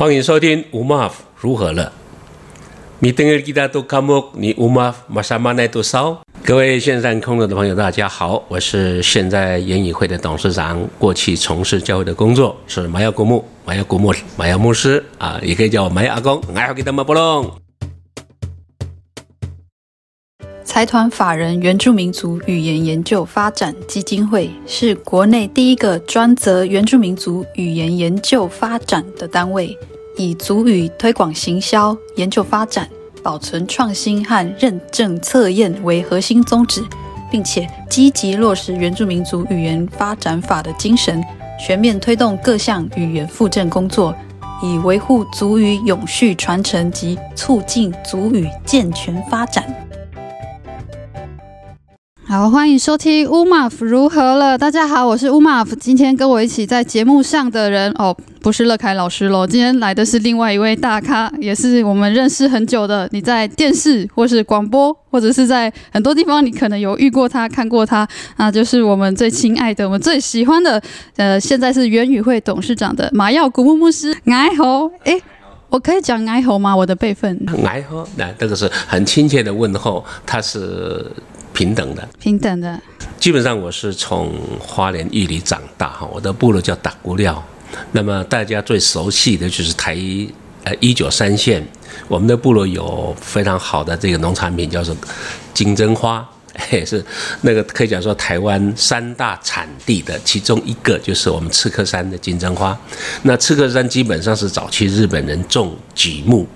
欢迎收听乌玛夫如何了。你登尔吉达都卡木，你乌玛夫马上马奈都烧？各位线上空中的朋友，大家好，我是现在言语会的董事长，过去从事教会的工作，是马耀国牧，马耀国牧，马耀牧师啊，也可以叫我马耀阿公，爱好给他们不弄。财团法人原住民族语言研究发展基金会是国内第一个专责原住民族语言研究发展的单位，以族语推广行销、研究发展、保存创新和认证测验为核心宗旨，并且积极落实原住民族语言发展法的精神，全面推动各项语言复振工作，以维护族语永续传承及促进族语健全发展。好，欢迎收听乌马夫如何了。大家好，我是乌马夫。今天跟我一起在节目上的人哦，不是乐凯老师喽。今天来的是另外一位大咖，也是我们认识很久的。你在电视或是广播，或者是在很多地方，你可能有遇过他、看过他，那就是我们最亲爱的、我们最喜欢的。呃，现在是元宇会董事长的马耀古牧牧师。爱好，哎，我可以讲爱好吗？我的辈分。爱好，那这个是很亲切的问候，他是。平等的，平等的。基本上我是从花莲玉里长大哈，我的部落叫打鼓寮。那么大家最熟悉的就是台呃一九三线，我们的部落有非常好的这个农产品，叫做金针花，嘿，是那个可以讲说台湾三大产地的其中一个，就是我们赤科山的金针花。那赤科山基本上是早期日本人种榉木，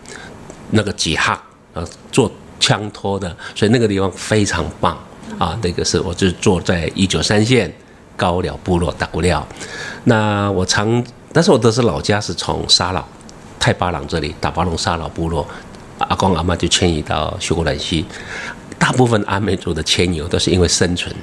那个榉哈呃做。枪托的，所以那个地方非常棒啊！那个是我就坐在一九三线高寮部落打鼓寮。那我常，但是我都是老家是从沙老太巴塱这里打巴龙沙老部落，阿公阿妈就迁移到秀姑兰溪。大部分阿美族的迁移都是因为生存、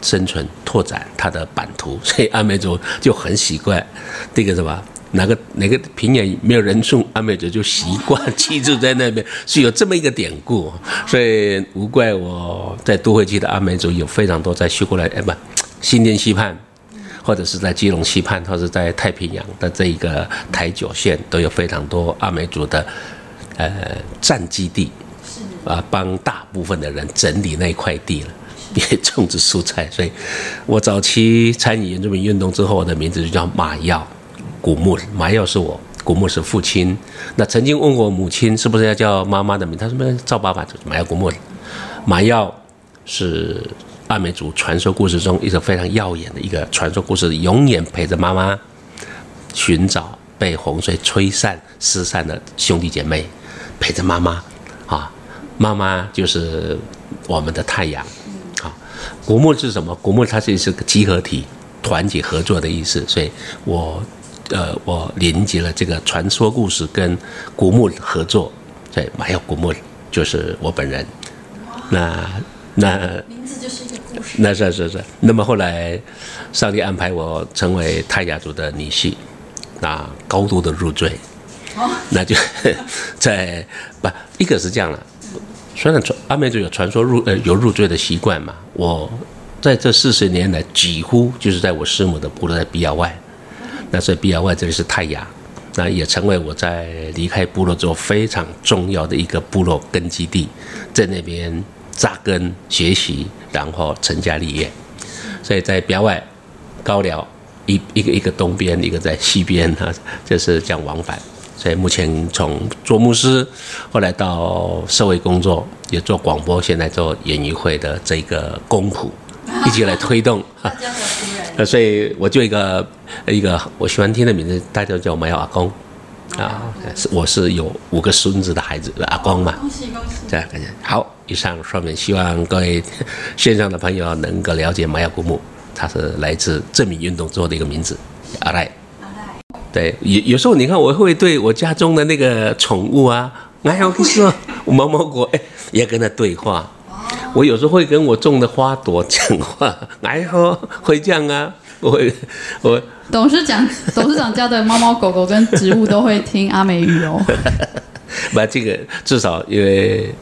生存拓展它的版图，所以阿美族就很习惯这个什么。哪个哪个平原没有人种，阿美族就习惯 居住在那边，是有这么一个典故，所以无怪我在都会区的阿美族有非常多在秀姑峦哎不新店溪畔，或者是在基隆溪畔，或者是在太平洋的这一个台九线都有非常多阿美族的呃战基地，啊帮大部分的人整理那块地了，也种植蔬菜，所以我早期参与原住民运动之后，我的名字就叫马耀。国牧马耀是我，古墓是父亲。那曾经问过母亲是不是要叫妈妈的名，他说没照爸爸，就是马耀国牧。马耀是阿美族传说故事中一个非常耀眼的一个传说故事，永远陪着妈妈寻找被洪水吹散失散的兄弟姐妹，陪着妈妈啊，妈妈就是我们的太阳啊。国牧是什么？古墓它是是个集合体，团结合作的意思，所以我。呃，我连接了这个传说故事跟古墓合作，对，马耀国牧就是我本人。那那名字就是一个故事。那是是是。那么后来，上帝安排我成为泰雅族的女婿，那高度的入赘。哦那就 在不一个是这样了。虽然传阿美族有传说入呃有入赘的习惯嘛，我在这四十年来几乎就是在我师母的部落在比亚外。那所以 B R Y 这里是泰雅，那也成为我在离开部落之后非常重要的一个部落根基地，在那边扎根学习，然后成家立业。所以在 B R Y 高寮一一个一个东边，一个在西边啊，就是这样往返。所以目前从做牧师，后来到社会工作，也做广播，现在做演艺会的这个公仆，一起来推动。那所以我就一个一个我喜欢听的名字，大家叫我马耀阿公啊，是我是有五个孙子的孩子的阿公嘛。恭喜恭喜！这样感谢。好，以上说明，希望各位线上的朋友能够了解马耀古墓，他是来自正名运动之后的一个名字，阿赖。阿赖。对，有有时候你看我会对我家中的那个宠物啊，哎呀，我跟你说，我毛毛狗哎，也跟他对话。我有时候会跟我种的花朵讲话，哎吼，会这样啊，我会我董事长 董事长家的猫猫狗狗跟植物都会听阿美语哦。不，这个至少因为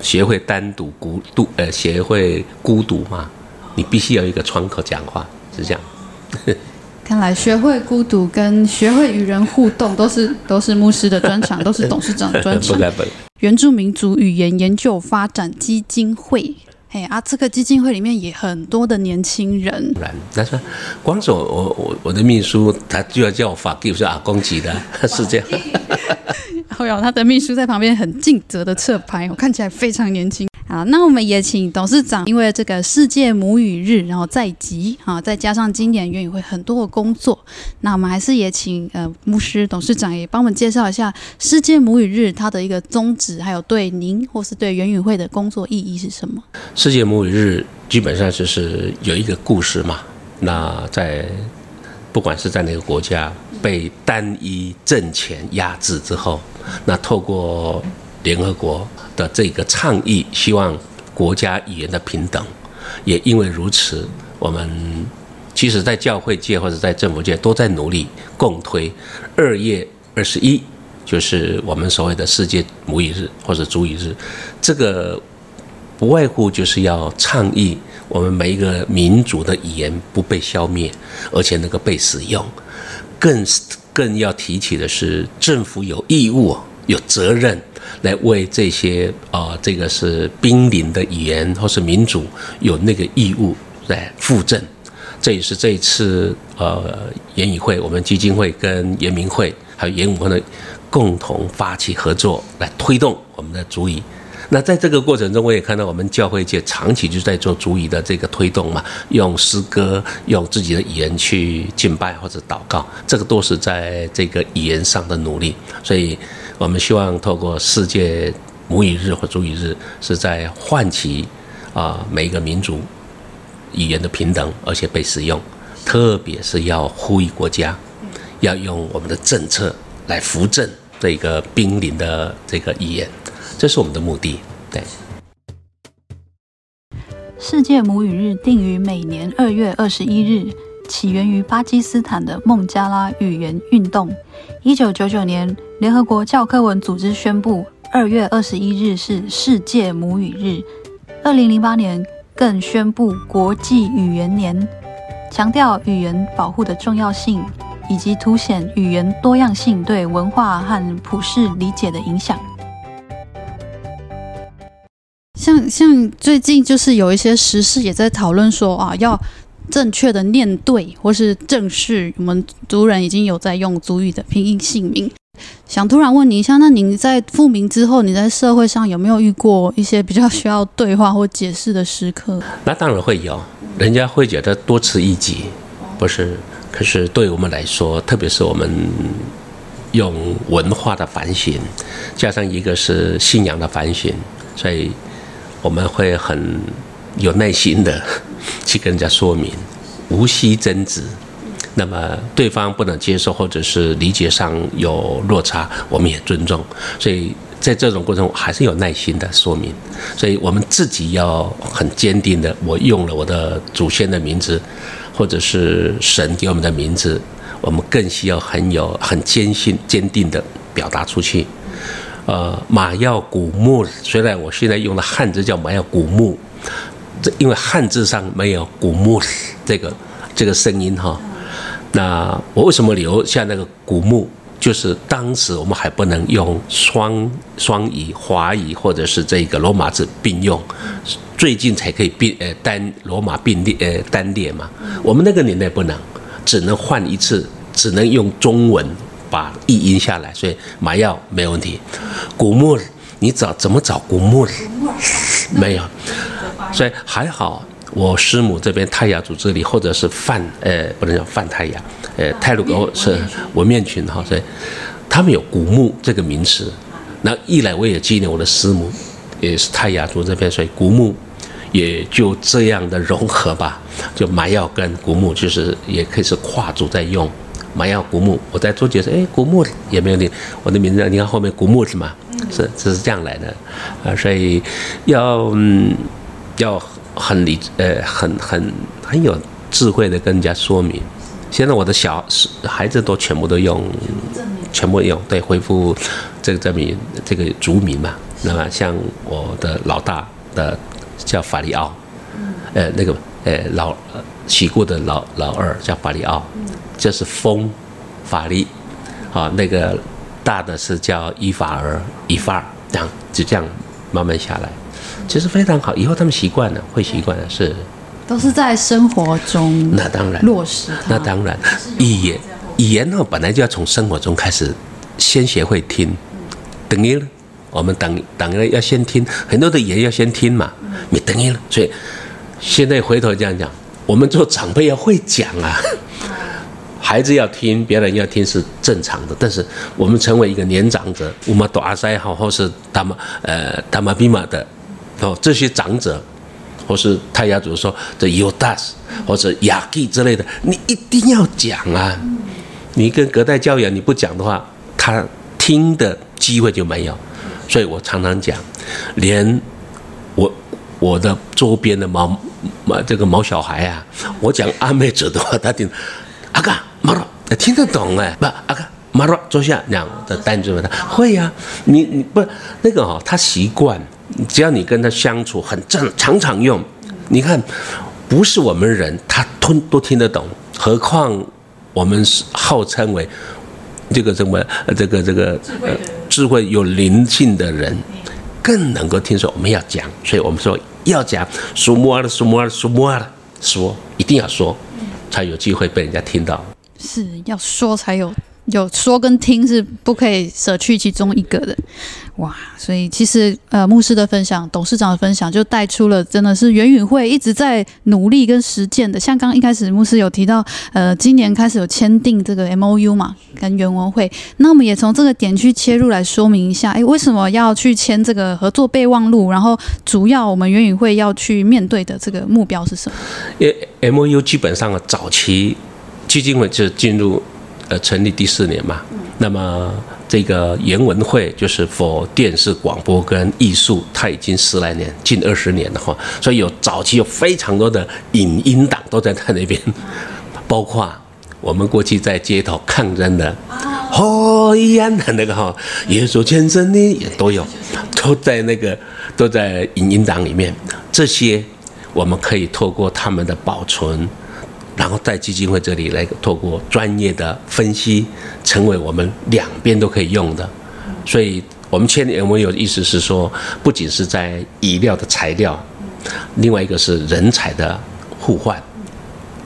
学会单独孤独，呃，学会孤独嘛，你必须要有一个窗口讲话，是这样。看来学会孤独跟学会与人互动都是都是牧师的专长，都是董事长的专长。原住民族语言研究发展基金会，哎啊，这个基金会里面也很多的年轻人。然，但是光是我我我的秘书，他就要叫我法给我是阿公级的，是这样。会有他的秘书在旁边很尽责的侧拍，我看起来非常年轻。好，那我们也请董事长，因为这个世界母语日，然后在即啊，再加上今年原语会很多的工作，那我们还是也请呃牧师董事长也帮我们介绍一下世界母语日它的一个宗旨，还有对您或是对原语会的工作意义是什么？世界母语日基本上就是有一个故事嘛，那在不管是在哪个国家被单一政权压制之后，那透过联合国。的这个倡议，希望国家语言的平等，也因为如此，我们其实在教会界或者在政府界都在努力共推。二月二十一就是我们所谓的世界母语日或者主语日，这个不外乎就是要倡议我们每一个民族的语言不被消灭，而且能够被使用。更更要提起的是，政府有义务、有责任。来为这些啊、这个是濒临的语言或是民族有那个义务来附赠，这也是这一次呃原语会我们基金会跟原民会还有原语会的共同发起合作来推动我们的族语。那在这个过程中，我也看到我们教会界长期就在做族语的这个推动嘛，用诗歌、用自己的语言去敬拜或者祷告，这个都是在这个语言上的努力，所以。我们希望透过世界母语日或族语日，是在唤起啊每一个民族语言的平等，而且被使用，特别是要呼吁国家要用我们的政策来扶正这个濒临的这个语言，这是我们的目的。对。世界母语日定于每年二月二十一日。起源于巴基斯坦的孟加拉语言运动。一九九九年，联合国教科文组织宣布二月二十一日是世界母语日。二零零八年，更宣布国际语言年，强调语言保护的重要性，以及凸显语言多样性对文化和普世理解的影响。像像最近就是有一些时事也在讨论说啊，要。正确的念对，或是正视我们族人已经有在用族语的拼音姓名。想突然问你一下，那您在复明之后，你在社会上有没有遇过一些比较需要对话或解释的时刻？那当然会有，人家会觉得多此一举，不是？可是对我们来说，特别是我们用文化的反省，加上一个是信仰的反省，所以我们会很有耐心的。去跟人家说明，无需争执。那么对方不能接受，或者是理解上有落差，我们也尊重。所以在这种过程中，还是有耐心的说明。所以我们自己要很坚定的，我用了我的祖先的名字，或者是神给我们的名字，我们更需要很有很坚信、坚定的表达出去。呃，马耀古木，虽然我现在用的汉字叫马耀古木。这因为汉字上没有“古木”这个这个声音哈，那我为什么留下那个“古木”？就是当时我们还不能用双双语、华语或者是这个罗马字并用，最近才可以并呃单罗马并列呃单列嘛。我们那个年代不能，只能换一次，只能用中文把译音下来，所以麻药没问题。古木，你找怎么找古木？没有。所以还好，我师母这边泰雅族这里，或者是泛呃，不能叫泛泰雅，呃，泰鲁阁是文面群哈，所以他们有古木这个名词。那一来我也纪念我的师母，也是泰雅族这边，所以古木也就这样的融合吧。就马耀跟古木，就是也可以是跨族在用麻药古木。我在做解释，哎，古木也没有你我的名字，你看后面古木是吗？是，这是这样来的啊，所以要嗯。要很理呃很很很有智慧的跟人家说明。现在我的小孩子都全部都用，全部用对恢复这个证明这个族名嘛。那么像我的老大的叫法里奥，呃那个呃老洗过的老老二叫法里奥，这是风，法力，啊，那个大的是叫伊法尔，伊法尔，这样就这样慢慢下来，其实非常好。以后他们习惯了，会习惯的是，都是在生活中那当然落实。那当然，语言语言呢，本来就要从生活中开始，先学会听，等于我们等等于要先听，很多的语言要先听嘛，你等于了，所以现在回头这样讲。我们做长辈要会讲啊，孩子要听，别人要听是正常的。但是我们成为一个年长者，乌马多阿塞好，或是达玛呃达玛比玛的哦，这些长者，或是泰雅族说的尤达斯或者雅基之类的，你一定要讲啊！你跟隔代教养你不讲的话，他听的机会就没有。所以我常常讲，连我我的周边的毛。毛这个毛小孩啊，我讲阿美族的话，他听阿嘎马罗，听得懂哎，不阿嘎马罗坐下这样的单字他会呀、啊，你你不那个、哦，他习惯，只要你跟他相处很正，常常用，你看不是我们人，他吞都听得懂，何况我们是号称为这个什么这个这个呃智慧有灵性的人，更能够听说我们要讲，所以我们说。要讲说摩尔说摩尔说摩尔说，一定要说，才有机会被人家听到。是要说才有。有说跟听是不可以舍去其中一个的，哇！所以其实呃，牧师的分享、董事长的分享，就带出了真的是元宇会一直在努力跟实践的。像刚一开始牧师有提到，呃，今年开始有签订这个 MOU 嘛，跟原文会。那我们也从这个点去切入来说明一下，哎，为什么要去签这个合作备忘录？然后主要我们原语会要去面对的这个目标是什么？因为 MOU 基本上，早期基金会就进入。呃，成立第四年嘛，那么这个原文会就是否电视广播跟艺术，它已经十来年，近二十年了哈，所以有早期有非常多的影音档都在他那边，包括我们过去在街头抗争的，哦一样的那个哈，耶稣先生呢也都有，都在那个都在影音档里面，这些我们可以透过他们的保存。然后在基金会这里来透过专业的分析，成为我们两边都可以用的。所以我们签的 MOU 意思是说，不仅是在语料的材料，另外一个是人才的互换。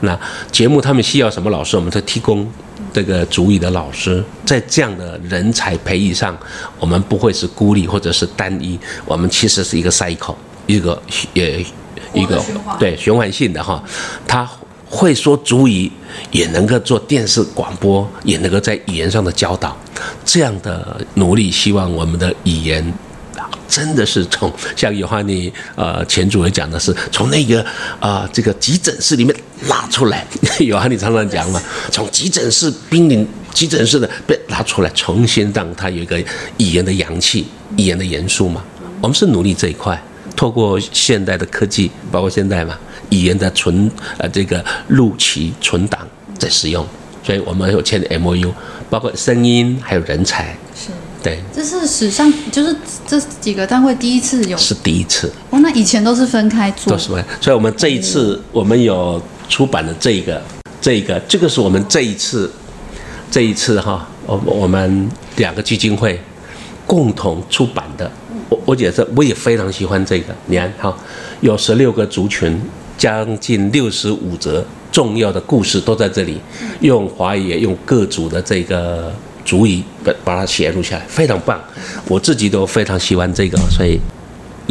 那节目他们需要什么老师，我们都提供这个主语的老师。在这样的人才培育上，我们不会是孤立或者是单一，我们其实是一个 cycle，一个也一个对循环性的哈，它。会说足语，也能够做电视广播，也能够在语言上的教导，这样的努力，希望我们的语言真的是从像尤哈尼呃前主任讲的是从那个啊、呃、这个急诊室里面拉出来，尤哈尼常常讲嘛，从急诊室濒临急诊室的被拉出来，重新让它有一个语言的阳气，语言的元素嘛。我们是努力这一块，透过现代的科技，包括现在嘛。语言的存呃这个录取存档在使用，所以我们有签的 MOU，包括声音还有人才，是。对，这是史上就是这几个单位第一次有，是第一次。哦，那以前都是分开做，都是分开，所以我们这一次我们有出版的这个这个这个是我们这一次这一次哈，我我们两个基金会共同出版的，我我觉得我也非常喜欢这个，你看哈，有十六个族群。将近六十五则重要的故事都在这里，用华语用各族的这个主语把把它写录下来，非常棒。我自己都非常喜欢这个，所以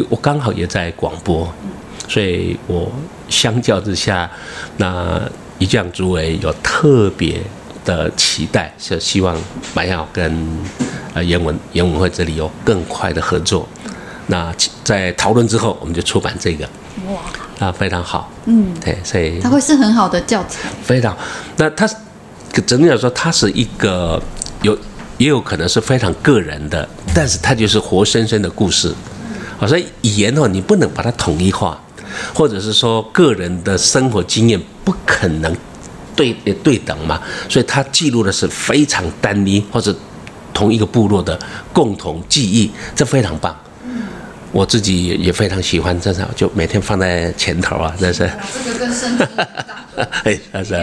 我刚好也在广播，所以我相较之下，那一将诸位有特别的期待，是希望蛮要跟呃言文言文会这里有更快的合作。那在讨论之后，我们就出版这个。哇。啊，非常好，嗯，对，所以它会是很好的教材，非常。那它，整体来说，它是一个有，也有可能是非常个人的，但是它就是活生生的故事。啊，所以语言哦，你不能把它统一化，或者是说个人的生活经验不可能对对等嘛，所以它记录的是非常单一或者同一个部落的共同记忆，这非常棒。我自己也也非常喜欢，这是就每天放在前头啊，这是。这个跟圣经 哎，那是。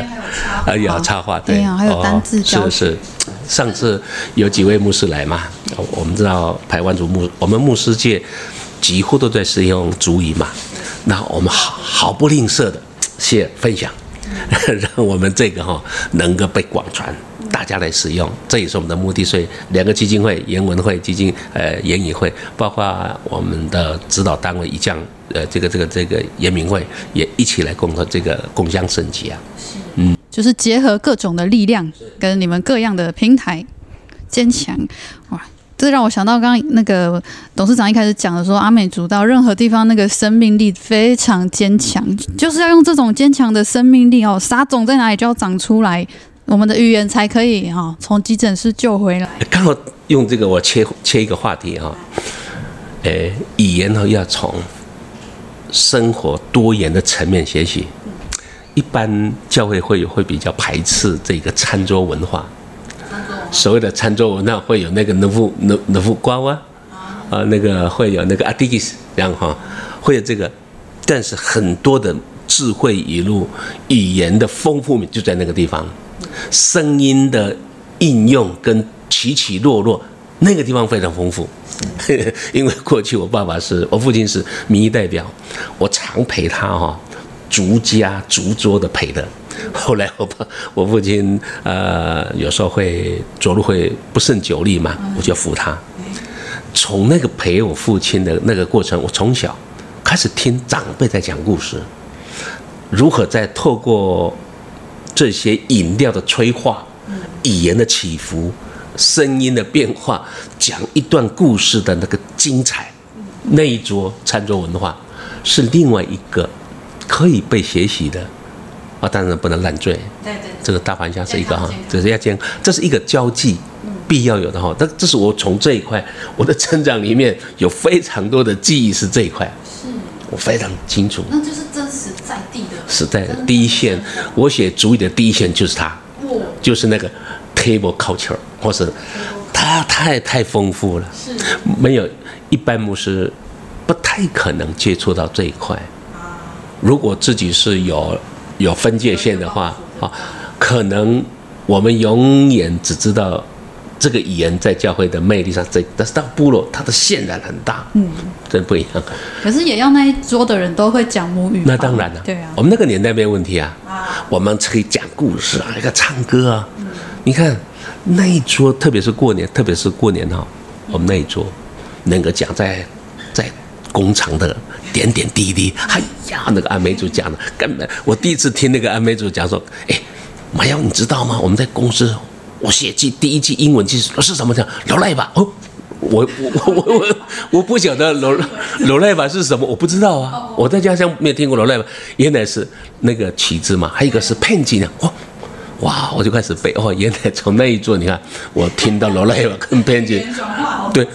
还有插画，对，还有单字教。是是，上次有几位牧师来嘛，我们知道台湾族牧，我们牧师界几乎都在使用族语嘛，那我们毫毫不吝啬的谢分享，让我们这个哈能够被广传。大家来使用，这也是我们的目的。所以，两个基金会，研文会基金，呃，研语会，包括我们的指导单位一将，呃，这个这个这个研明会，也一起来共同这个共襄盛举啊。嗯，就是结合各种的力量，跟你们各样的平台，坚强。哇，这让我想到刚刚那个董事长一开始讲的说，阿美族到任何地方那个生命力非常坚强，就是要用这种坚强的生命力哦，撒种在哪里就要长出来。我们的语言才可以哈，从急诊室救回来。刚好用这个，我切切一个话题哈，诶，语言呢要从生活多元的层面学习。一般教会会会比较排斥这个餐桌文化，所谓的餐桌文化会有那个能夫能能夫瓜哇，啊，那个会有那个阿迪吉斯这样哈，会有这个，但是很多的智慧语录、语言的丰富就在那个地方。声音的应用跟起起落落，那个地方非常丰富。因为过去我爸爸是我父亲是民意代表，我常陪他哈，逐家逐桌的陪的。后来我爸我父亲呃有时候会走路会不胜酒力嘛，我就扶他。从那个陪我父亲的那个过程，我从小开始听长辈在讲故事，如何在透过。这些饮料的催化，语言的起伏，声音的变化，讲一段故事的那个精彩，那一桌餐桌文化是另外一个可以被学习的啊，当然不能烂醉。对对，这个大方向是一个哈，这是要兼，这是一个交际必要有的哈。但这是我从这一块我的成长里面有非常多的记忆是这一块，是我非常清楚。那就是真实在地的。是在第一线，我写主语的第一线就是他，就是那个 table culture，或是他太太丰富了，是没有一般牧师不太可能接触到这一块。如果自己是有有分界线的话啊，可能我们永远只知道。这个语言在教会的魅力上，这但是到部落，它的渲染很大，嗯，真不一样。可是也要那一桌的人都会讲母语。那当然了，对啊，我们那个年代没有问题啊，啊，我们可以讲故事啊，一个唱歌啊。嗯、你看那一桌，特别是过年，特别是过年哈，我们那一桌能够讲在在工厂的点点滴滴，哎呀，那个阿美族讲的根本，我第一次听那个阿美族讲说，哎，马耀，你知道吗？我们在公司。我写记第一句英文句是什么叫罗赖吧？哦，我我我我我我不晓得罗罗赖吧是什么，我不知道啊。我在家乡没有听过罗赖吧，原来是那个旗子嘛，还有一个是片剂呢。哇哇，我就开始背哦，原来从那一座你看，我听到罗赖吧跟片机，对，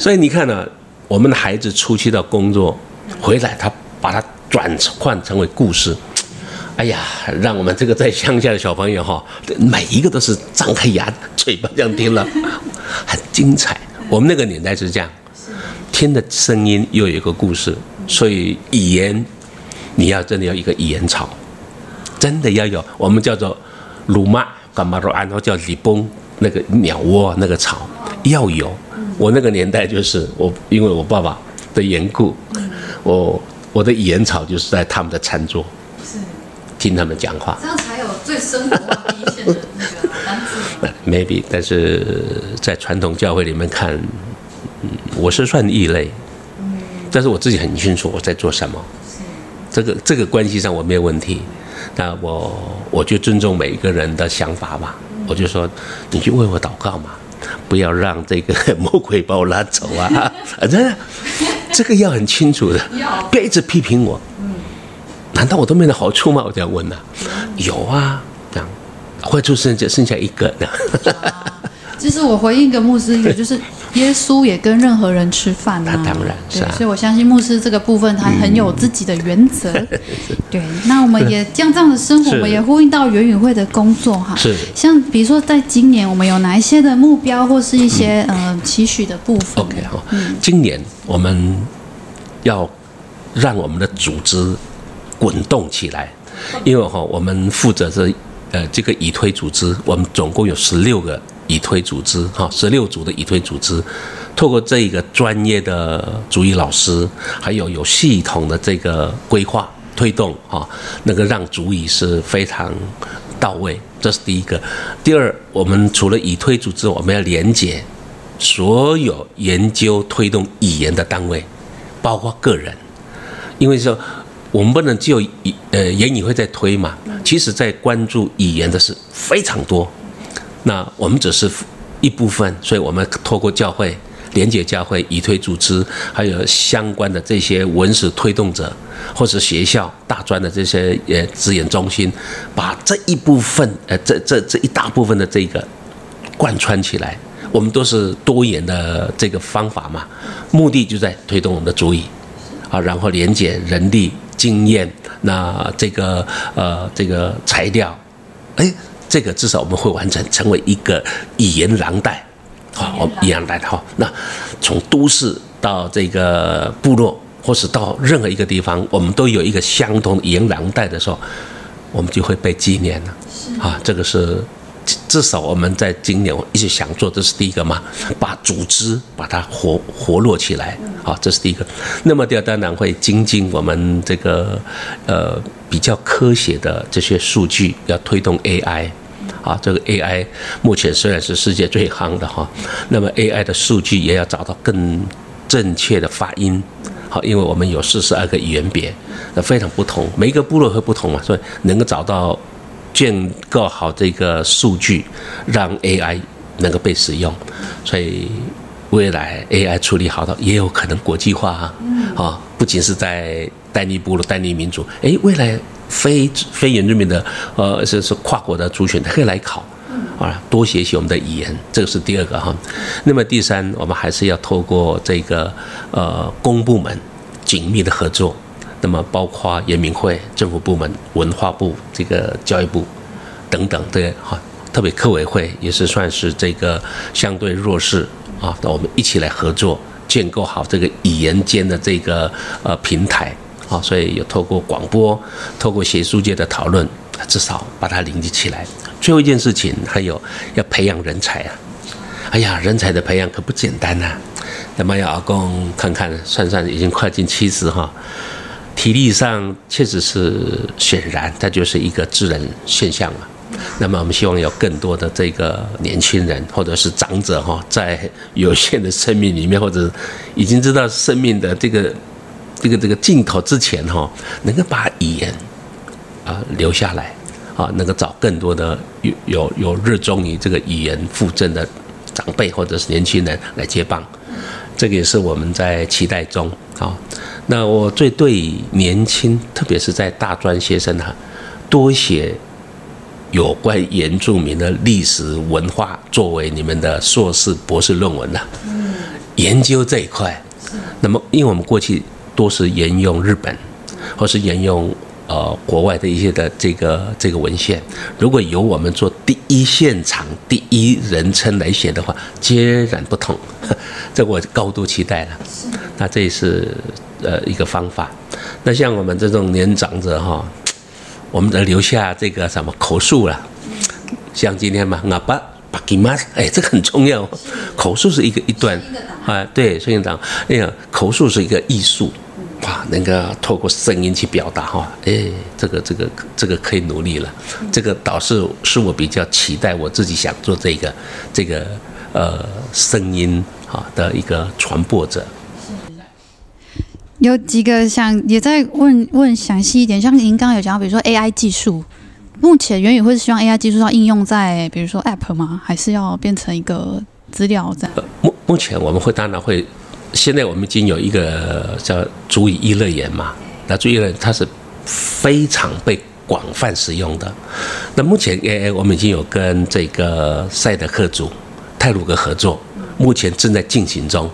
所以你看呢、啊，我们的孩子出去到工作回来，他把它转换成为故事。哎呀，让我们这个在乡下的小朋友哈，每一个都是张开牙嘴巴这样听了，很精彩。我们那个年代是这样，听的声音又有一个故事，所以语言你要真的要一个语言草，真的要有。我们叫做鲁玛干嘛说，然后叫李崩那个鸟窝那个巢要有。我那个年代就是我，因为我爸爸的缘故，我我的语言草就是在他们的餐桌。听他们讲话，这样才有最生活化第一线的那个单字。Maybe，但是在传统教会里面看，嗯，我是算异类。嗯。但是我自己很清楚我在做什么。是。这个这个关系上我没有问题。那我我就尊重每一个人的想法吧。嗯。我就说，你去为我祷告嘛，不要让这个 魔鬼把我拉走啊！啊，真的，这个要很清楚的，不要一直批评我。难道我都没有好处吗？我这样问呢、啊。有啊，这样坏处剩下剩下一个呢。其实我回应个牧师一个，就是耶稣也跟任何人吃饭啊。那当然是啊。所以我相信牧师这个部分他很有自己的原则。嗯、对，那我们也将这样的生活，我们也呼应到元宇会的工作哈。是。像比如说，在今年我们有哪一些的目标，或是一些、嗯、呃期许的部分？OK 哈。嗯。今年我们要让我们的组织滚动起来，因为哈，我们负责这呃这个以推组织，我们总共有十六个以推组织哈，十六组的以推组织，透过这一个专业的主语老师，还有有系统的这个规划推动哈，那个让主语是非常到位，这是第一个。第二，我们除了以推组织，我们要连接所有研究推动语言的单位，包括个人，因为说我们不能只有呃研语会在推嘛，其实在关注语言的是非常多，那我们只是一部分，所以我们透过教会。连结教会、以推组织，还有相关的这些文史推动者，或是学校、大专的这些呃资源中心，把这一部分呃这这这一大部分的这个贯穿起来，我们都是多元的这个方法嘛，目的就在推动我们的主意啊，然后连结人力、经验，那这个呃这个材料，哎，这个至少我们会完成，成为一个语言廊带。好，我们语言廊带哈。那从都市到这个部落，或是到任何一个地方，我们都有一个相同的语言廊带的时候，我们就会被纪念了。啊，这个是至少我们在今年我一直想做，这是第一个嘛，把组织把它活活络起来。好，这是第一个。那么第二，当然会精进我们这个呃比较科学的这些数据，要推动 AI。啊，这个 AI 目前虽然是世界最夯的哈，那么 AI 的数据也要找到更正确的发音。好，因为我们有四十二个语言别，那非常不同，每一个部落会不同嘛，所以能够找到建构好这个数据，让 AI 能够被使用，所以未来 AI 处理好的也有可能国际化啊，啊，不仅是在单一部落、单一民族，诶，未来。非非原住民的，呃，是是跨国的族群，他可以来考，啊，多学习我们的语言，这个是第二个哈。那么第三，我们还是要透过这个呃公部门紧密的合作，那么包括人民会、政府部门、文化部、这个教育部等等的哈，特别科委会也是算是这个相对弱势啊，那我们一起来合作，建构好这个语言间的这个呃平台。啊，所以有透过广播，透过学术界的讨论，至少把它凝聚起来。最后一件事情，还有要培养人才啊！哎呀，人才的培养可不简单呐、啊。那么要阿公看看，算算已经快近七十哈，体力上确实是显然，它就是一个自然现象嘛。那么我们希望有更多的这个年轻人或者是长者哈，在有限的生命里面，或者已经知道生命的这个。这个这个尽头之前哈，能够把语言啊留下来啊，能够找更多的有有有热衷于这个语言复振的长辈或者是年轻人来接棒，这个也是我们在期待中啊。那我最对年轻，特别是在大专学生哈，多写有关原住民的历史文化作为你们的硕士博士论文呐，研究这一块。那么，因为我们过去。多是沿用日本，或是沿用呃国外的一些的这个这个文献。如果由我们做第一现场第一人称来写的话，截然不同。这我高度期待了。那这也是呃一个方法。那像我们这种年长者哈，我们得留下这个什么口述了。像今天嘛，阿巴巴吉玛，哎，这个很重要。口述是一个一段啊，对，孙院长，那个口述是一个艺术。哇，能够透过声音去表达哈，哎，这个这个这个可以努力了，这个倒是是我比较期待，我自己想做这个这个呃声音哈的一个传播者。有几个想也在问问详细一点，像您刚刚有讲到，比如说 AI 技术，目前元宇会是希望 AI 技术要应用在比如说 App 吗？还是要变成一个资料在？目目前我们会当然会。现在我们已经有一个叫足语一乐园嘛，那足语 e 乐园它是非常被广泛使用的。那目前 AI 我们已经有跟这个赛德克族泰鲁格合作，目前正在进行中。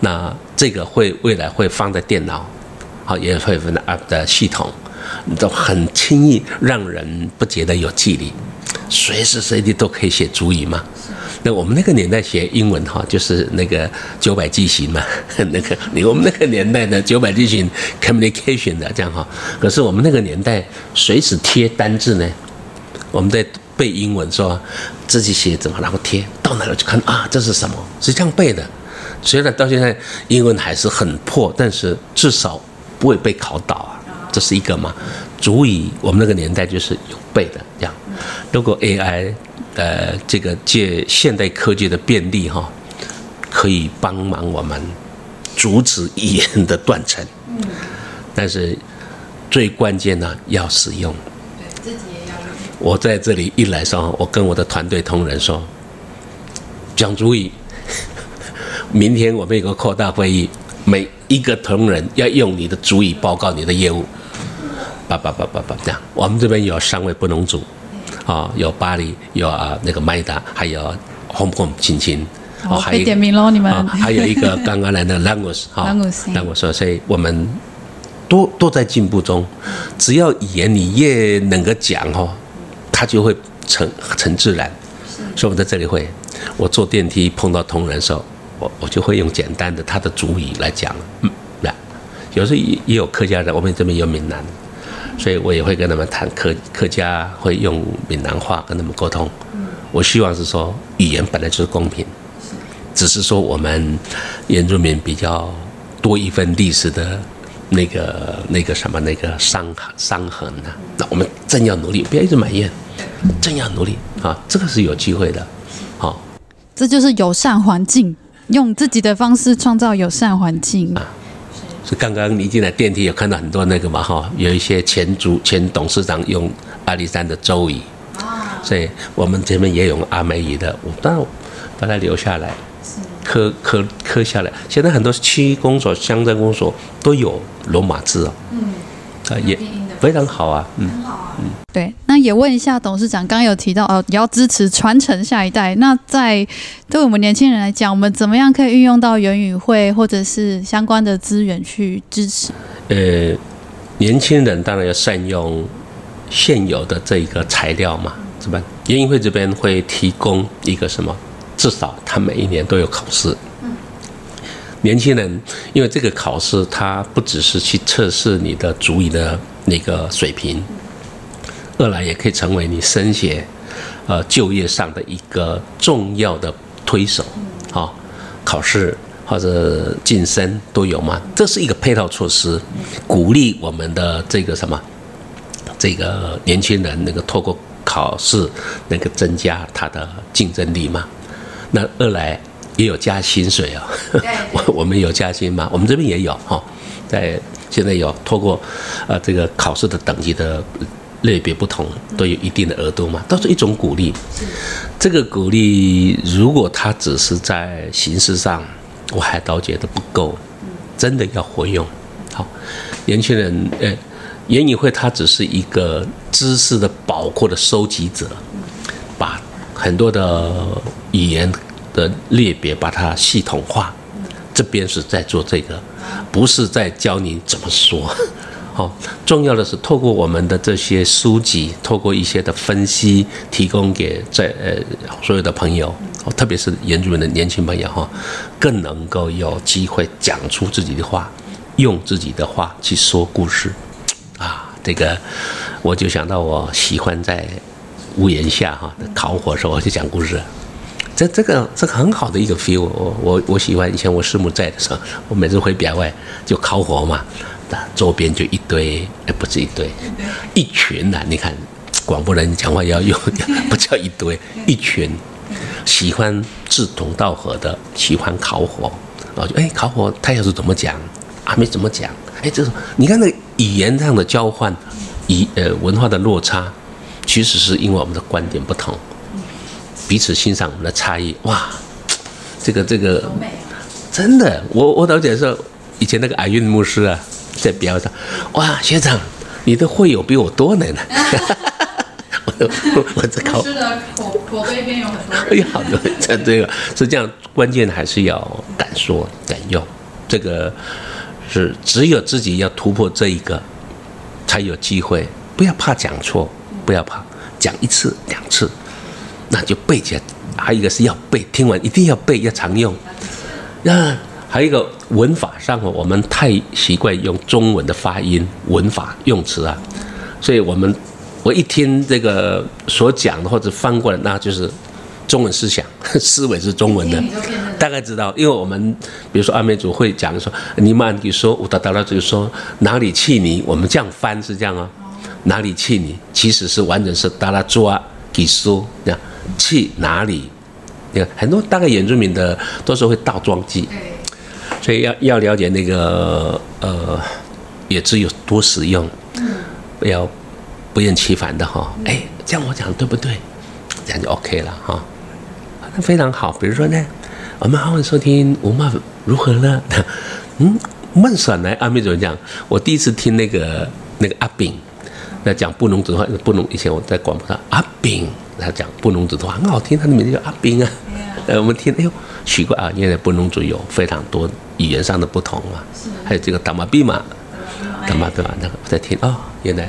那这个会未来会放在电脑，好也会放在 App 的系统，都很轻易让人不觉得有距离，随时随地都可以写族语嘛。那我们那个年代学英文哈，就是那个九百句型嘛，那个你我们那个年代呢，九百句型 communication 的这样哈。可是我们那个年代随时贴单字呢，我们在背英文说自己写怎么，然后贴到哪里去看啊，这是什么？是这样背的。虽然到现在英文还是很破，但是至少不会被考倒啊，这是一个嘛。足以我们那个年代就是有背的这样。如果 AI，呃，这个借现代科技的便利哈，可以帮忙我们阻止语言的断层。但是最关键呢，要使用。对，自己也要用。我在这里一来说，我跟我的团队同仁说，讲主语。明天我们有个扩大会议，每一个同仁要用你的主语报告你的业务，叭叭叭叭叭这样。我们这边有三位不能组，啊，有巴黎，有啊那个麦达，还有 Home Home 亲亲，哦，还有点名喽你们，还有一个刚刚来的 Langus 哈，Langus，所以我们都都在进步中。只要语言你越能够讲哈，它就会成成自然。所以我在这里会，我坐电梯碰到同仁的时候。我我就会用简单的他的主语来讲，嗯，那有时候也也有客家人，我们这边有闽南，所以我也会跟他们谈客客家，会用闽南话跟他们沟通。我希望是说语言本来就是公平，只是说我们原住民比较多一份历史的那个那个什么那个伤伤痕呢？那我们正要努力，不要一直埋怨，正要努力啊，这个是有机会的，好，这就是友善环境。用自己的方式创造友善环境啊！是刚刚你进来电梯有看到很多那个嘛哈，有一些前主前董事长用阿里山的周椅啊，所以我们这边也有阿美椅的，我当然把它留下来，刻刻刻下来。现在很多区公所、乡镇公所都有罗马字哦，嗯，啊也。非常好啊，嗯，很好啊，嗯，对，那也问一下董事长，刚刚有提到哦，也要支持传承下一代。那在对我们年轻人来讲，我们怎么样可以运用到原语会或者是相关的资源去支持？呃，年轻人当然要善用现有的这一个材料嘛，是吧？原语会这边会提供一个什么？至少他每一年都有考试。年轻人，因为这个考试，它不只是去测试你的主语的那个水平，二来也可以成为你升学、呃就业上的一个重要的推手，好，考试或者晋升都有嘛，这是一个配套措施，鼓励我们的这个什么，这个年轻人能够透过考试能够增加他的竞争力嘛，那二来。也有加薪水啊，我我们有加薪吗？我们这边也有哈，在现在有透过呃这个考试的等级的类别不同，都有一定的额度嘛，都是一种鼓励。这个鼓励如果它只是在形式上，我还倒觉得不够，真的要活用。好，年轻人，呃，原语会它只是一个知识的宝库的收集者，把很多的语言。的类别把它系统化，这边是在做这个，不是在教你怎么说。好，重要的是透过我们的这些书籍，透过一些的分析，提供给在呃所有的朋友，特别是原住民的年轻朋友哈，更能够有机会讲出自己的话，用自己的话去说故事。啊，这个我就想到我喜欢在屋檐下哈烤火的时候，我就讲故事。这这个这个很好的一个 feel，我我我喜欢。以前我师母在的时候，我每次回表外就烤火嘛，周边就一堆，哎，不是一堆，一群呐。你看，广播人讲话要用，不叫一堆，一群喜欢志同道合的，喜欢烤火。然后就哎，烤火他要是怎么讲，阿美怎么讲？哎，这种你看那语言上的交换，语呃文化的落差，其实是因为我们的观点不同。彼此欣赏我们的差异，哇，这个这个，真的，我我倒觉得说，以前那个艾运牧师啊，在表上，哇，学长，你的会友比我多呢，我我我这口，是的，口口碑边有很多人，哎呀，好多，这这个是这样，关键还是要敢说敢用，这个是只有自己要突破这一个，才有机会，不要怕讲错，不要怕讲一次两次。那就背起来，还有一个是要背，听完一定要背，要常用。那还有一个文法上哦，我们太习惯用中文的发音、文法用词啊，所以我们我一听这个所讲的或者翻过来，那就是中文思想，思维是中文的，大概知道。因为我们比如说阿美族会讲说，你们比如说我达达拉就说哪里去你，我们这样翻是这样啊，哪里去你，其实是完整是达拉抓给说这样去哪里？你看很多大概原住民的都是会倒装句。所以要要了解那个呃，也只有多使用，不要不厌其烦的哈。哎，这样我讲对不对？这样就 OK 了哈。那非常好。比如说呢，我们好好收听吴妈如何了？嗯，孟爽来阿妹怎么讲？我第一次听那个那个阿炳在讲布农族话，布农以前我在广播上阿炳他讲布农族的话很好听，他的名字叫阿兵啊。呃，我们听，哎呦，奇怪啊，原来布农族有非常多。语言上的不同啊，还有这个达玛比嘛，达玛比嘛那个我在听哦，原来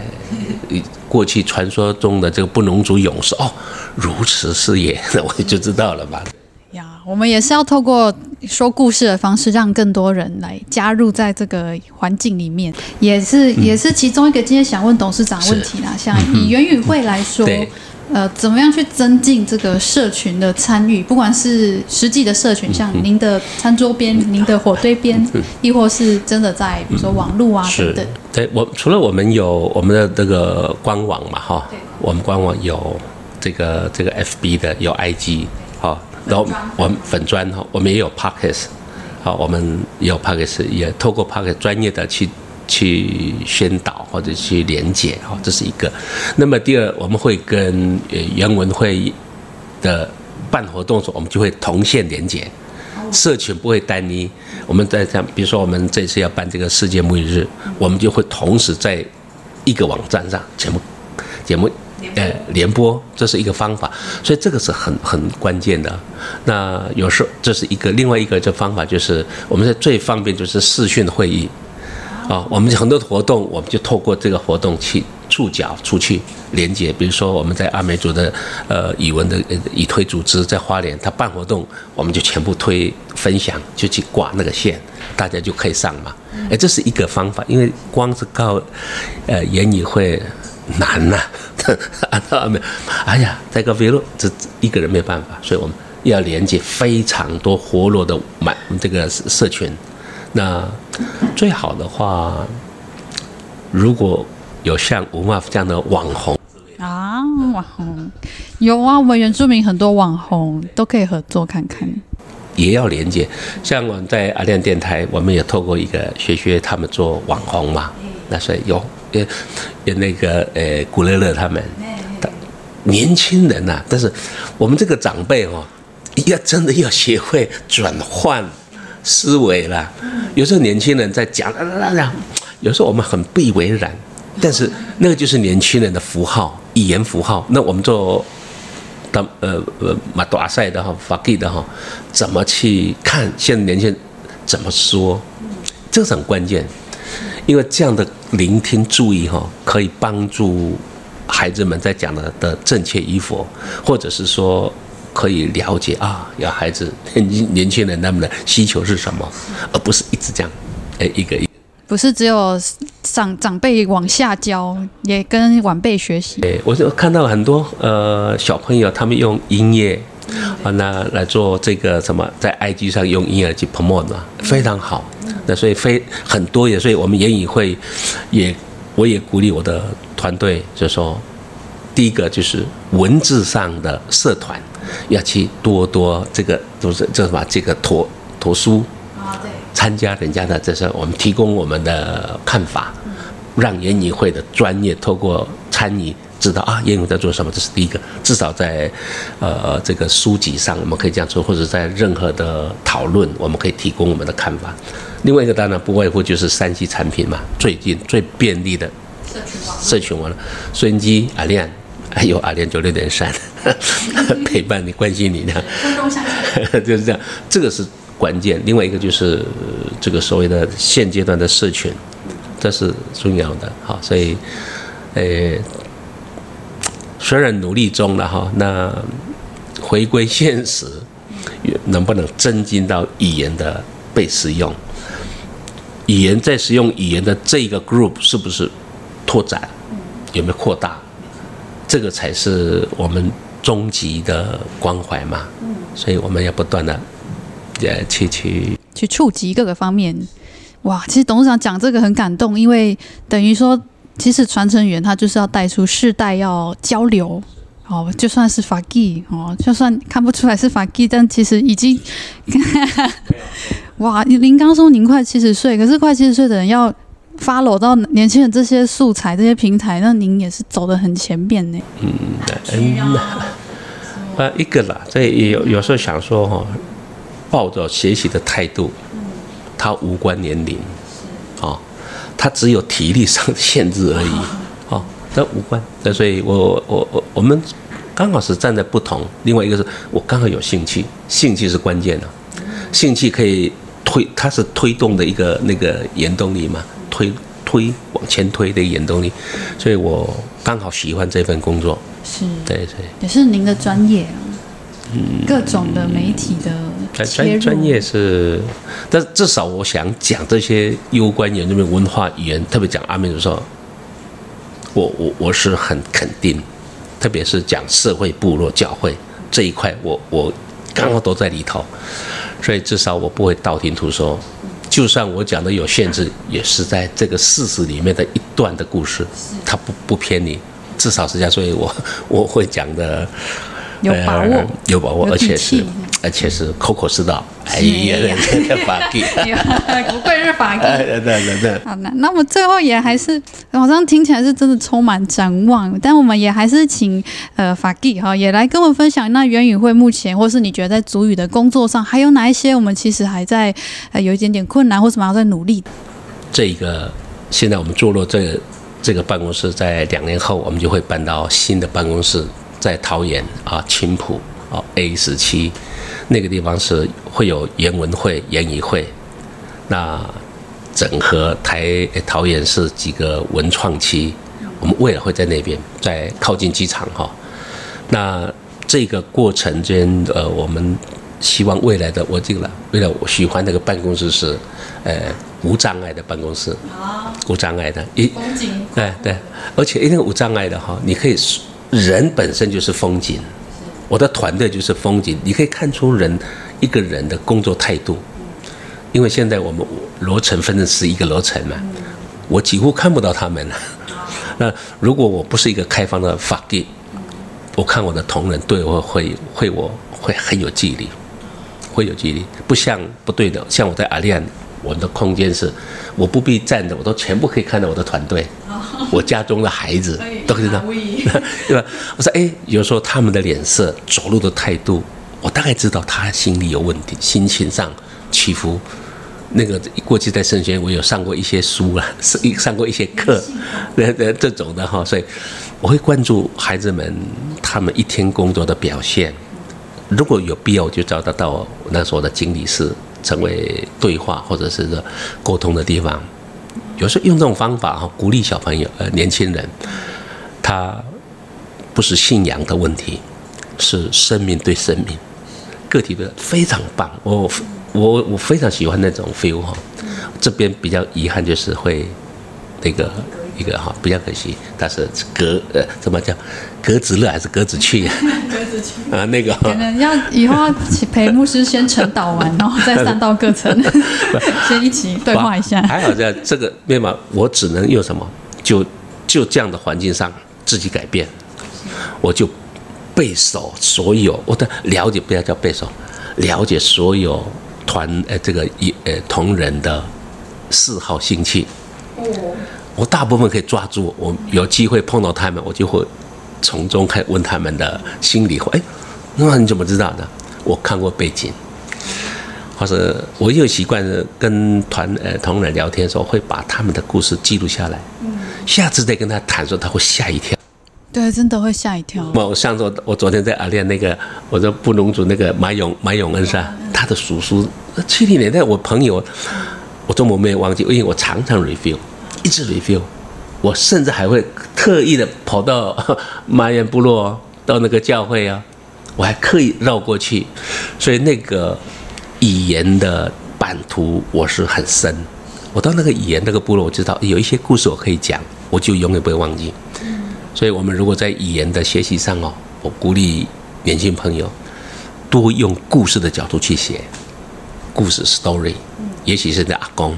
过去传说中的这个布农族勇士哦，如此是也，那 我就知道了吧。呀，我们也是要透过说故事的方式，让更多人来加入在这个环境里面，也是也是其中一个今天想问董事长问题啦。像以原语会来说。嗯呃，怎么样去增进这个社群的参与？不管是实际的社群，像您的餐桌边、您的火堆边，亦或是真的在比如说网络啊等等。对，我除了我们有我们的这个官网嘛，哈，我们官网有这个这个 FB 的，有 IG，好，然后我们粉砖哈，我们也有 Podcast，好，我们也有 Podcast，也透过 Podcast 专业的去。去宣导或者去连接，哈，这是一个。那么第二，我们会跟呃原文会的办活动时，我们就会同线连接，社群不会单一。我们在这样，比如说我们这次要办这个世界母语日，我们就会同时在一个网站上全部节目呃联播，这是一个方法。所以这个是很很关键的。那有时候这是一个，另外一个这方法就是我们在最方便就是视讯会议。啊，我们很多活动，我们就透过这个活动去触角出去连接。比如说，我们在阿美族的呃语文的语推组织在花莲，他办活动，我们就全部推分享，就去挂那个线，大家就可以上嘛。哎，这是一个方法，因为光是靠呃言语会难呐、啊，阿美，哎呀，在个别路这一个人没办法，所以我们要连接非常多活络的满这个社群。那最好的话，如果有像吴妈这样的网红啊，网红有啊，我们原住民很多网红都可以合作看看，也要连接。像我们在阿亮电台，我们也透过一个学学他们做网红嘛，那所以有也也那个呃古乐乐他们，年轻人呐、啊，但是我们这个长辈哦，要真的要学会转换。思维啦，有时候年轻人在讲，有时候我们很不以为然，但是那个就是年轻人的符号，语言符号。那我们做，当呃呃马多阿塞的哈，法给的哈，怎么去看现在年轻人怎么说？这是很关键，因为这样的聆听注意哈，可以帮助孩子们在讲的的正确与否，或者是说。可以了解啊，要孩子 年年轻人他们的需求是什么，而不是一直这样，哎，一个一个，不是只有长长辈往下教，也跟晚辈学习。哎，我就看到很多呃小朋友，他们用音乐啊，那来做这个什么，在 IG 上用音乐去 promote 嘛，非常好。那所以非很多也，所以我们言语会也，我也鼓励我的团队，就是说，第一个就是文字上的社团。要去多多这个都是这什么这个托托书啊，对，参加人家的这是我们提供我们的看法，让原语会的专业透过参与知道啊，原语在做什么，这是第一个。至少在呃这个书籍上，我们可以这样说，或者在任何的讨论，我们可以提供我们的看法。另外一个当然不外乎就是三 C 产品嘛，最近最便利的社群网，社群网了，收音机阿亮。还 有阿联九六点三陪伴你、关心你呢，就是这样，这个是关键。另外一个就是这个所谓的现阶段的社群，这是重要的。好，所以，呃，虽然努力中了哈，那回归现实，能不能增进到语言的被使用？语言在使用语言的这个 group 是不是拓展？有没有扩大？这个才是我们终极的关怀嘛。所以我们要不断的呃去去去触及各个方面。哇，其实董事长讲这个很感动，因为等于说，其实传承语言它就是要带出世代要交流。哦，就算是法纪哦，就算看不出来是法纪，但其实已经，哇！您刚说您快七十岁，可是快七十岁的人要 follow 到年轻人这些素材、这些平台，那您也是走得很前面呢。嗯嗯，呃，一个啦，这有有时候想说哈，抱着学习的态度，它无关年龄，哦，它只有体力上限制而已。哦这无关，那所以我我我我们刚好是站在不同。另外一个是我刚好有兴趣，兴趣是关键的，兴趣可以推，它是推动的一个那个原动力嘛，推推往前推的原动力。所以我刚好喜欢这份工作，是，对对，也是您的专业啊，嗯，各种的媒体的专专业是，但至少我想讲这些攸关原住民文化语言，特别讲阿美族的时候。我我我是很肯定，特别是讲社会部落教会这一块，我我刚好都在里头，所以至少我不会道听途说，就算我讲的有限制，也是在这个事实里面的一段的故事，它不不偏离，至少是这样，所以我我会讲的有把握，有把握，而且是。而且是口口是道，哎呀，这个法纪，不愧是法纪。对对对对。好，那那么最后也还是，好像听起来是真的充满展望。但我们也还是请呃法纪哈，也来跟我们分享。那原语会目前，或是你觉得在主语的工作上，还有哪一些我们其实还在呃有一点点困难，或什么要在努力的？这个现在我们坐落这个这个办公室，在两年后我们就会搬到新的办公室，在桃园啊青埔啊 A 十七。那个地方是会有原文会、原语会，那整合台桃园市几个文创区，我们未来会在那边，在靠近机场哈。那这个过程间，呃，我们希望未来的我这个了，未来我喜欢那个办公室是，呃，无障碍的办公室，无障碍的，一风景，对对，而且一定无障碍的哈，你可以人本身就是风景。我的团队就是风景，你可以看出人一个人的工作态度，因为现在我们楼层分成十一个楼层嘛，我几乎看不到他们了。那如果我不是一个开放的法纪，我看我的同仁对我会会我会很有距离，会有距离，不像不对的，像我在阿利安，我的空间是我不必站着，我都全部可以看到我的团队。我家中的孩子都知道，对吧？我说，哎，有时候他们的脸色、走路的态度，我大概知道他心里有问题，心情上起伏。那个过去在圣学院，我有上过一些书啊，上上过一些课，那那这种的哈，所以我会关注孩子们他们一天工作的表现。如果有必要，我就找得到那时候的经理室，成为对话或者是说沟通的地方。有时候用这种方法哈，鼓励小朋友呃年轻人，他不是信仰的问题，是生命对生命，个体的非常棒。我我我非常喜欢那种 feel 哈。这边比较遗憾就是会那个一个哈比较可惜，但是格呃怎么叫格子乐还是格子趣 啊？格子趣啊那个可能要以后要陪牧师先晨祷完，然后再上到各层。先一起对话一下。还好在这个面貌，我只能用什么？就就这样的环境上自己改变。我就背熟所有我的了解，不要叫背熟，了解所有团呃这个一呃同仁的嗜好兴趣。我大部分可以抓住，我有机会碰到他们，我就会从中开始问他们的心里话。哎，那你怎么知道的？我看过背景。或者我有习惯跟团呃同仁聊天的时候，会把他们的故事记录下来。嗯，下次再跟他谈的时候，他会吓一跳。对，真的会吓一跳。我上周我昨天在阿联那个，我说布农族那个马永马永恩是吧？他的叔叔七零年代我朋友，我中文没有忘记，因为我常常 review，一直 review，我甚至还会特意的跑到 马远部落到那个教会啊。我还刻意绕过去，所以那个语言的版图我是很深。我到那个语言那个部落，我知道有一些故事我可以讲，我就永远不会忘记。所以我们如果在语言的学习上哦，我鼓励年轻朋友多用故事的角度去写故事 story，也许是你的阿公。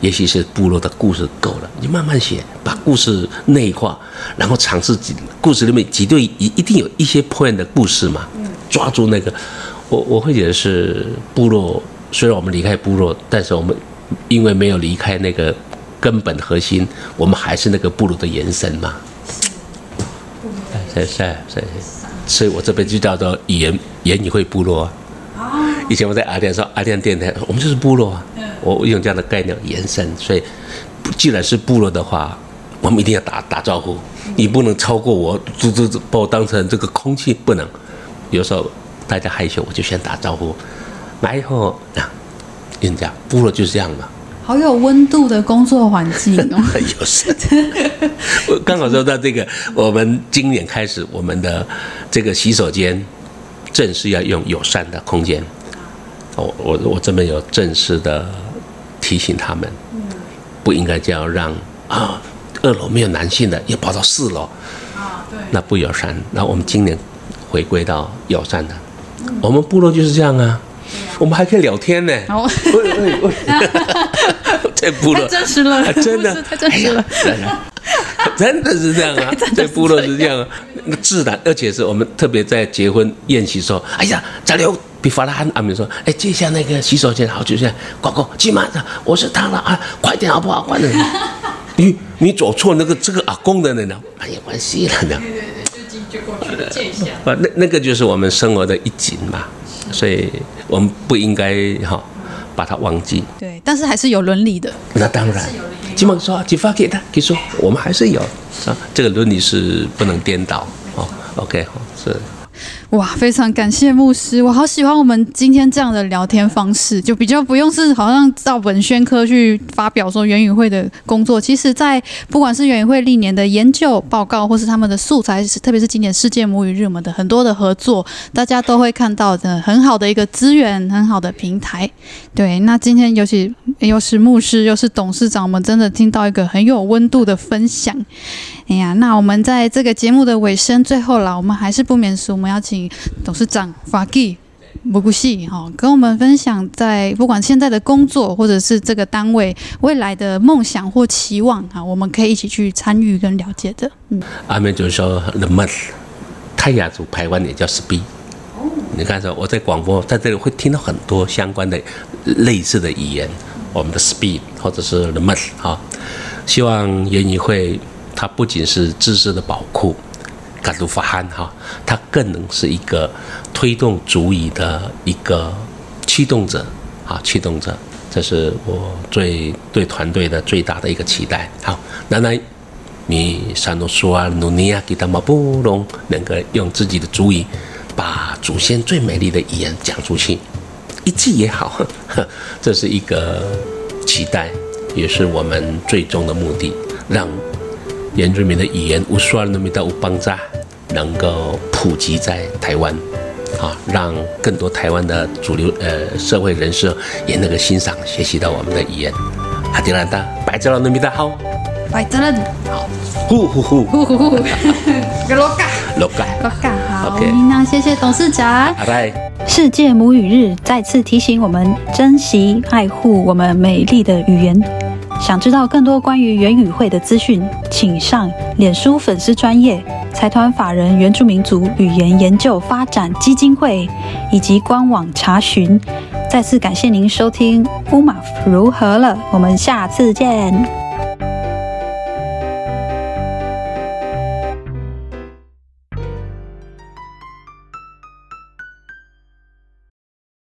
也许是部落的故事够了，你慢慢写，把故事内化，然后尝试几故事里面几对一一定有一些 point 的故事嘛，抓住那个，我我会觉得是部落，虽然我们离开部落，但是我们因为没有离开那个根本核心，我们还是那个部落的延伸嘛。是是是，所以我这边就叫做语言言语会部落啊。以前我在阿亮说阿亮电台，我们就是部落啊。我用这样的概念延伸，所以既然是部落的话，我们一定要打打招呼。你不能超过我，这这这把我当成这个空气，不能。有时候大家害羞，我就先打招呼。来以后啊，人家部落就是这样嘛。好有温度的工作环境哦。有事。我 刚好说到这个，我们今年开始，我们的这个洗手间正式要用友善的空间。我我我这边有正式的。提醒他们，不应该这样让啊，二楼没有男性的，要跑到四楼，啊，对，那不友善。那我们今年回归到友善的，我们部落就是这样啊，我们还可以聊天呢。喂喂喂，在 部落。真实了，真的？太真实了，真的是这样啊，在部落是这样啊，那自然，而且是我们特别在结婚宴席时候，哎呀，加油。比法拉罕阿明说：“哎，借一下那个洗手间，好，就这样，呱呱，去嘛，我是他了啊，快点好不好？快点！你你走错那个这个阿公的那呢，没有关系了呢。对对对，就进就过去了，借一下。啊，那那个就是我们生活的一景嘛，所以我们不应该哈把它忘记。对，但是还是有伦理的。那当然，基本说，寄发给他，可以说我们还是有啊，这个伦理是不能颠倒。哦，OK，好是。”哇，非常感谢牧师，我好喜欢我们今天这样的聊天方式，就比较不用是好像照本宣科去发表说原语会的工作。其实，在不管是原语会历年的研究报告，或是他们的素材，特别是今年世界母语日，我们的很多的合作，大家都会看到的很好的一个资源，很好的平台。对，那今天尤其又是牧师，又是董事长，我们真的听到一个很有温度的分享。哎呀，那我们在这个节目的尾声，最后了，我们还是不免俗，我们要请董事长法基木古西哈，跟我们分享在不管现在的工作，或者是这个单位未来的梦想或期望哈，我们可以一起去参与跟了解的。嗯，阿美就是说，the month 泰雅族排湾也叫 speed，。你看说我在广播在这里会听到很多相关的类似的语言，我们的 speed 或者是 the month 哈，希望原语会。它不仅是知识的宝库，嘎鲁法罕哈，它更能是一个推动主语的一个驱动者，啊，驱动者，这是我最对团队的最大的一个期待。好，奶奶，你山诺苏啊努尼亚给他们布隆，能够用自己的主语把祖先最美丽的语言讲出去，一句也好，这是一个期待，也是我们最终的目的，让。原住民的语言无数那么的无邦扎，能够普及在台湾，啊，让更多台湾的主流呃社会人士也能够欣赏学习到我们的语言。阿迪兰达，白泽了那么的好，白泽了，好，呼呼呼，呼呼。呼，给罗嘎，罗嘎，罗嘎，好，那谢谢董事长。好嘞。世界母语日再次提醒我们珍惜爱护我们美丽的语言。想知道更多关于原语会的资讯，请上脸书粉丝专业财团法人原住民族语言研究发展基金会以及官网查询。再次感谢您收听乌马夫如何了，我们下次见。